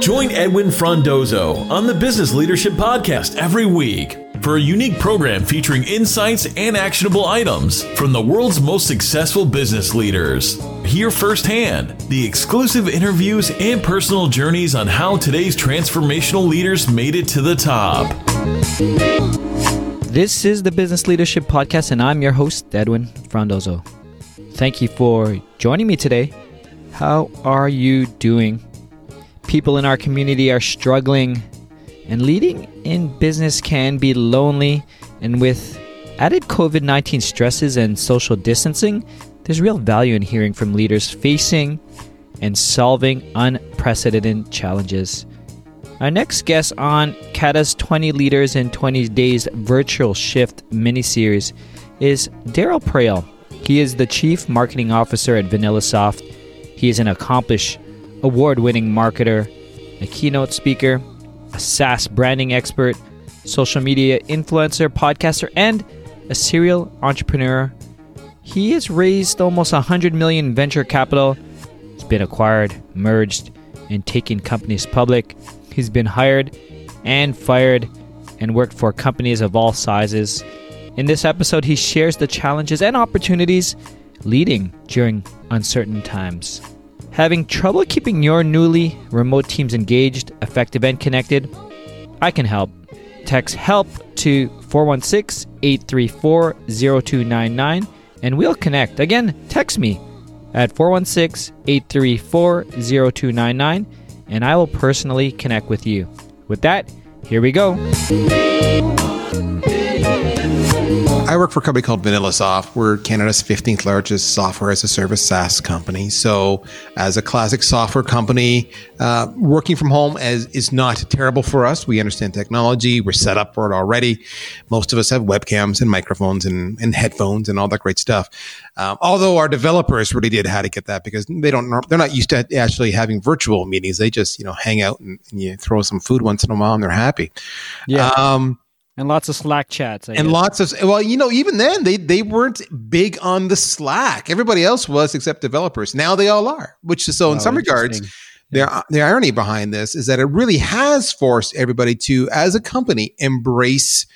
Join Edwin Frondozo on the Business Leadership Podcast every week for a unique program featuring insights and actionable items from the world's most successful business leaders. Hear firsthand the exclusive interviews and personal journeys on how today's transformational leaders made it to the top. This is the Business Leadership Podcast, and I'm your host, Edwin Frondozo. Thank you for joining me today. How are you doing? People in our community are struggling, and leading in business can be lonely. And with added COVID 19 stresses and social distancing, there's real value in hearing from leaders facing and solving unprecedented challenges. Our next guest on CATA's 20 Leaders in 20 Days virtual shift miniseries is Darryl Praill. He is the Chief Marketing Officer at VanillaSoft. He is an accomplished award winning marketer, a keynote speaker, a SaaS branding expert, social media influencer, podcaster, and a serial entrepreneur. He has raised almost 100 million venture capital. He's been acquired, merged, and taken companies public. He's been hired and fired and worked for companies of all sizes. In this episode, he shares the challenges and opportunities leading during uncertain times. Having trouble keeping your newly remote teams engaged, effective, and connected? I can help. Text HELP to 416 834 0299 and we'll connect. Again, text me at 416 834 0299 and I will personally connect with you. With that, here we go. I work for a company called VanillaSoft. We're Canada's 15th largest software as a service SaaS company. So, as a classic software company, uh, working from home as, is not terrible for us. We understand technology. We're set up for it already. Most of us have webcams and microphones and, and headphones and all that great stuff. Um, although our developers really did how to get that because they don't, they're not used to actually having virtual meetings. They just, you know, hang out and, and you throw some food once in a while and they're happy. Yeah. Um, and lots of Slack chats. I and guess. lots of well, you know, even then they they weren't big on the Slack. Everybody else was except developers. Now they all are. Which is so in oh, some regards, yeah. the the irony behind this is that it really has forced everybody to, as a company, embrace,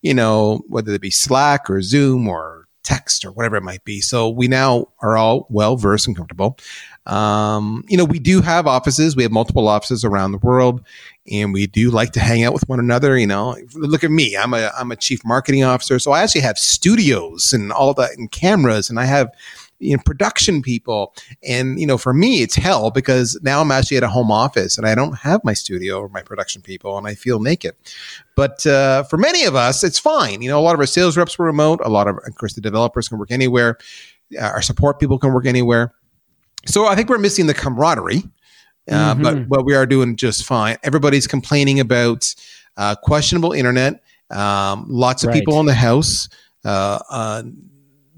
you know, whether it be Slack or Zoom or text or whatever it might be. So we now are all well versed and comfortable. Um, you know, we do have offices. We have multiple offices around the world, and we do like to hang out with one another. You know, look at me. I'm a I'm a chief marketing officer, so I actually have studios and all that and cameras, and I have you know, production people. And, you know, for me, it's hell because now I'm actually at a home office and I don't have my studio or my production people and I feel naked. But uh, for many of us, it's fine. You know, a lot of our sales reps were remote. A lot of, of course, the developers can work anywhere. Uh, our support people can work anywhere. So I think we're missing the camaraderie, uh, mm-hmm. but but we are doing just fine. Everybody's complaining about uh, questionable internet, um, lots of right. people in the house, uh, uh,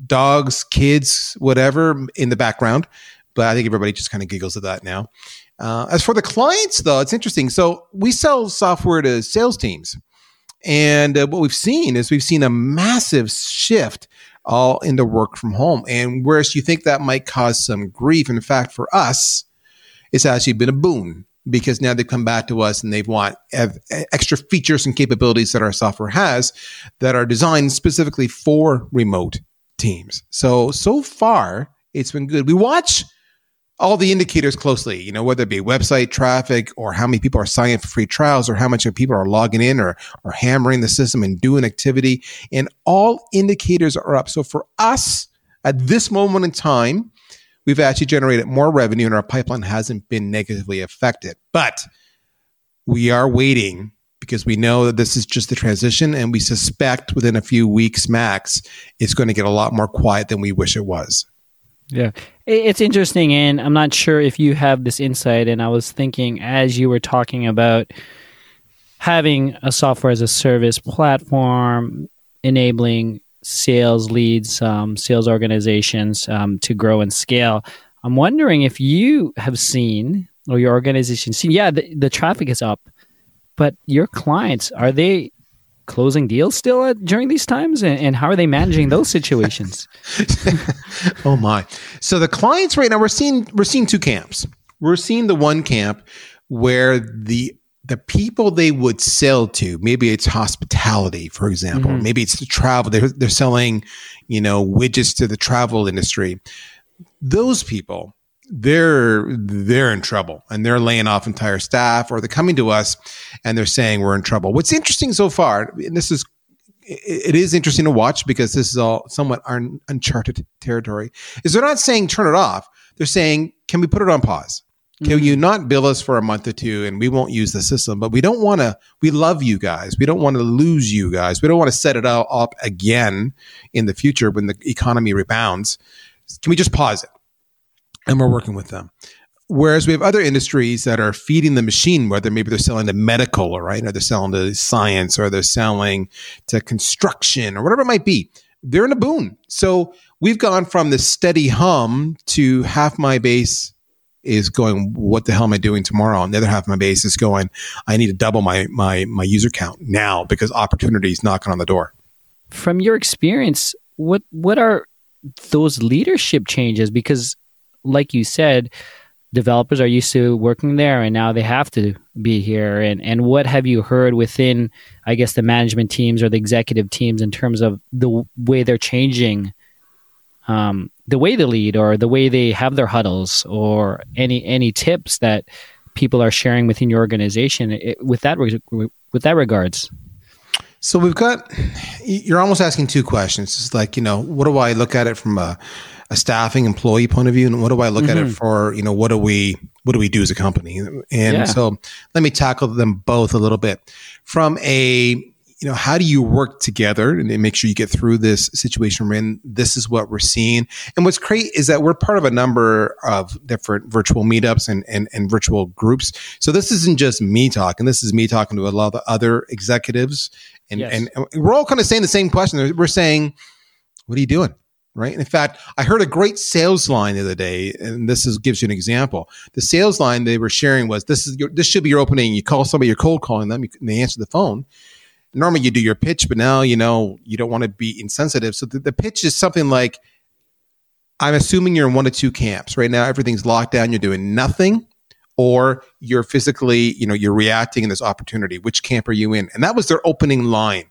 dogs, kids, whatever in the background. But I think everybody just kind of giggles at that now. Uh, as for the clients, though, it's interesting. So we sell software to sales teams. And uh, what we've seen is we've seen a massive shift all into work from home. And whereas you think that might cause some grief, in fact, for us, it's actually been a boon because now they've come back to us and they want extra features and capabilities that our software has that are designed specifically for remote teams. So, so far, it's been good. We watch all the indicators closely, you know, whether it be website traffic or how many people are signing up for free trials or how much of people are logging in or, or hammering the system and doing activity. And all indicators are up. So for us at this moment in time, we've actually generated more revenue and our pipeline hasn't been negatively affected. But we are waiting because we know that this is just the transition and we suspect within a few weeks max, it's going to get a lot more quiet than we wish it was. Yeah. It's interesting. And I'm not sure if you have this insight. And I was thinking as you were talking about having a software as a service platform, enabling sales leads, um, sales organizations um, to grow and scale. I'm wondering if you have seen or your organization seen, yeah, the, the traffic is up, but your clients, are they closing deals still at, during these times? And, and, how are they managing those situations? Oh my. So the clients right now we're seeing we're seeing two camps. We're seeing the one camp where the the people they would sell to, maybe it's hospitality, for example, mm-hmm. maybe it's the travel. They're, they're selling, you know, widgets to the travel industry. Those people, they're they're in trouble and they're laying off entire staff or they're coming to us and they're saying we're in trouble. What's interesting so far, and this is it is interesting to watch because this is all somewhat un- uncharted territory, is they're not saying turn it off. They're saying, can we put it on pause? Can mm-hmm. you not bill us for a month or two and we won't use the system? But we don't want to, we love you guys. We don't want to lose you guys. We don't want to set it all up again in the future when the economy rebounds. Can we just pause it? And we're working with them. Whereas we have other industries that are feeding the machine, whether maybe they're selling to medical, or right, or they're selling to science, or they're selling to construction, or whatever it might be. They're in a boon. So we've gone from the steady hum to half my base is going, what the hell am I doing tomorrow? And the other half of my base is going, I need to double my my my user count now because opportunity is knocking on the door. From your experience, what what are those leadership changes? Because like you said, developers are used to working there and now they have to be here and and what have you heard within i guess the management teams or the executive teams in terms of the way they're changing um, the way they lead or the way they have their huddles or any any tips that people are sharing within your organization it, with that with that regards so we've got you're almost asking two questions it's like you know what do i look at it from a, a staffing employee point of view and what do i look mm-hmm. at it mm-hmm. for you know what do we what do we do as a company and yeah. so let me tackle them both a little bit from a you know, how do you work together and make sure you get through this situation we're in? This is what we're seeing. And what's great is that we're part of a number of different virtual meetups and, and, and virtual groups. So this isn't just me talking. This is me talking to a lot of other executives. And, yes. and, and we're all kind of saying the same question. We're saying, what are you doing? right? in fact, I heard a great sales line the other day, and this is, gives you an example. The sales line they were sharing was, "This is your, this should be your opening. You call somebody, you're cold calling them, and they answer the phone, normally you do your pitch, but now you know you don't want to be insensitive. So the, the pitch is something like, I'm assuming you're in one of two camps right now. Everything's locked down. You're doing nothing, or you're physically, you know, you're reacting in this opportunity. Which camp are you in? And that was their opening line,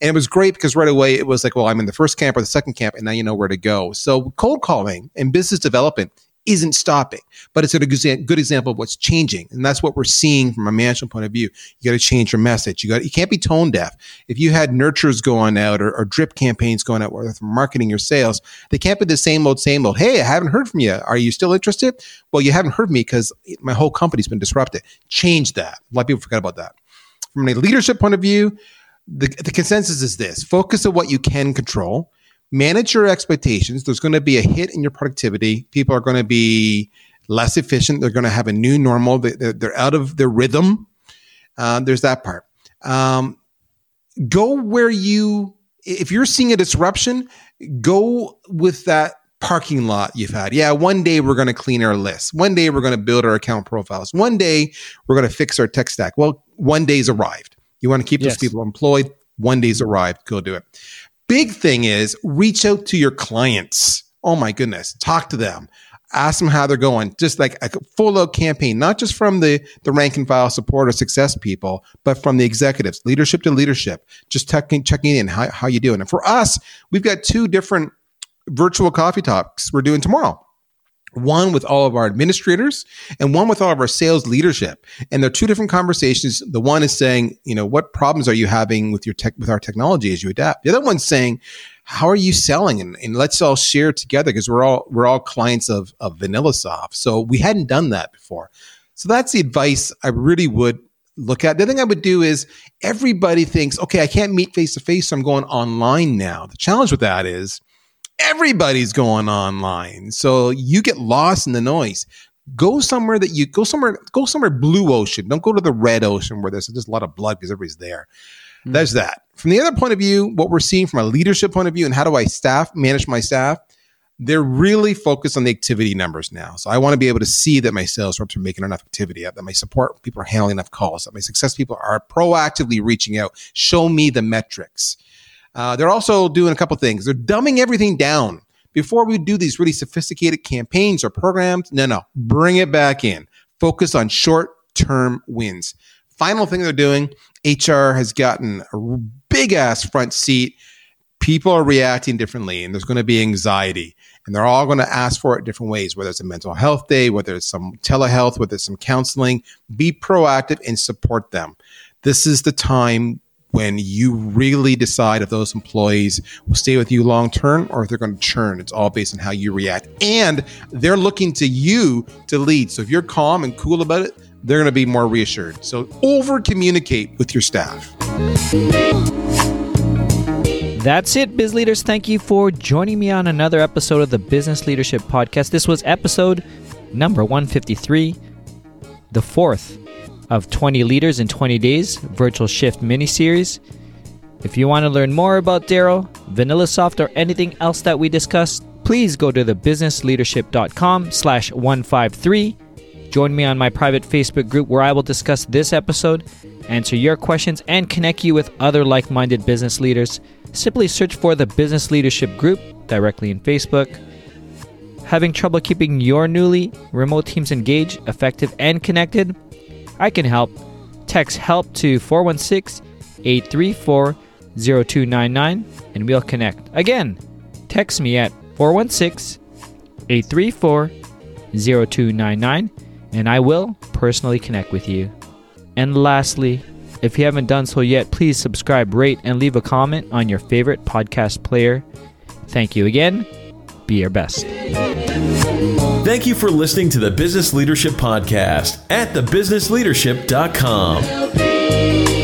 and it was great because right away it was like, well, I'm in the first camp or the second camp, and now you know where to go. So cold calling and business development isn't stopping, but it's a good example of what's changing. And that's what we're seeing from a management point of view. You got to change your message. You got, you can't be tone deaf. If you had nurtures going out or, or drip campaigns going out with marketing your sales, they can't be the same old, same old. Hey, I haven't heard from you. Are you still interested? Well, you haven't heard me because my whole company's been disrupted. Change that. A lot of people forget about that. From a leadership point of view, the, the consensus is this focus on what you can control manage your expectations. There's going to be a hit in your productivity. People are going to be less efficient. They're going to have a new normal. They're, they're out of their rhythm. Uh, there's that part. Um, go where you, if you're seeing a disruption, go with that parking lot you've had. Yeah, one day we're going to clean our lists. One day we're going to build our account profiles. One day we're going to fix our tech stack. Well, one day's arrived. You want to keep yes. those people employed. One day's arrived. Go do it. Big thing is reach out to your clients. Oh my goodness, talk to them. Ask them how they're going. Just like a full out campaign, not just from the, the rank and file support or success people, but from the executives, leadership to leadership, just checking, checking in how, how you doing. And for us, we've got two different virtual coffee talks we're doing tomorrow one with all of our administrators and one with all of our sales leadership. And they're two different conversations. The one is saying, you know, what problems are you having with your tech, with our technology as you adapt? The other one's saying, how are you selling? And, and let's all share together because we're all, we're all clients of, of VanillaSoft. So we hadn't done that before. So that's the advice I really would look at. The thing I would do is everybody thinks, okay, I can't meet face to face. So I'm going online now. The challenge with that is, everybody's going online. So you get lost in the noise. Go somewhere that you go somewhere, go somewhere blue ocean. Don't go to the red ocean where there's just a lot of blood because everybody's there. Mm-hmm. There's that. From the other point of view, what we're seeing from a leadership point of view and how do I staff manage my staff? They're really focused on the activity numbers now. So I want to be able to see that my sales reps are making enough activity, that my support people are handling enough calls, that my success people are proactively reaching out. Show me the metrics. Uh, they're also doing a couple things. They're dumbing everything down. Before we do these really sophisticated campaigns or programs, no, no, bring it back in. Focus on short term wins. Final thing they're doing HR has gotten a big ass front seat. People are reacting differently, and there's going to be anxiety, and they're all going to ask for it different ways, whether it's a mental health day, whether it's some telehealth, whether it's some counseling. Be proactive and support them. This is the time when you really decide if those employees will stay with you long term or if they're going to churn. It's all based on how you react. And they're looking to you to lead. So if you're calm and cool about it, they're going to be more reassured. So over communicate with your staff. That's it, biz leaders. Thank you for joining me on another episode of the Business Leadership Podcast. This was episode number 153, the fourth of 20 Leaders in 20 Days virtual shift mini series. If you want to learn more about Darryl, VanillaSoft, or anything else that we discussed, please go to thebusinessleadership.com slash 153. Join me on my private Facebook group where I will discuss this episode, answer your questions, and connect you with other like minded business leaders. Simply search for the Business Leadership Group directly in Facebook. Having trouble keeping your newly remote teams engaged, effective, and connected? I can help. Text HELP to 416 834 0299 and we'll connect. Again, text me at 416 834 0299 and I will personally connect with you. And lastly, if you haven't done so yet, please subscribe, rate, and leave a comment on your favorite podcast player. Thank you again. Be your best. Thank you for listening to the Business Leadership Podcast at thebusinessleadership.com.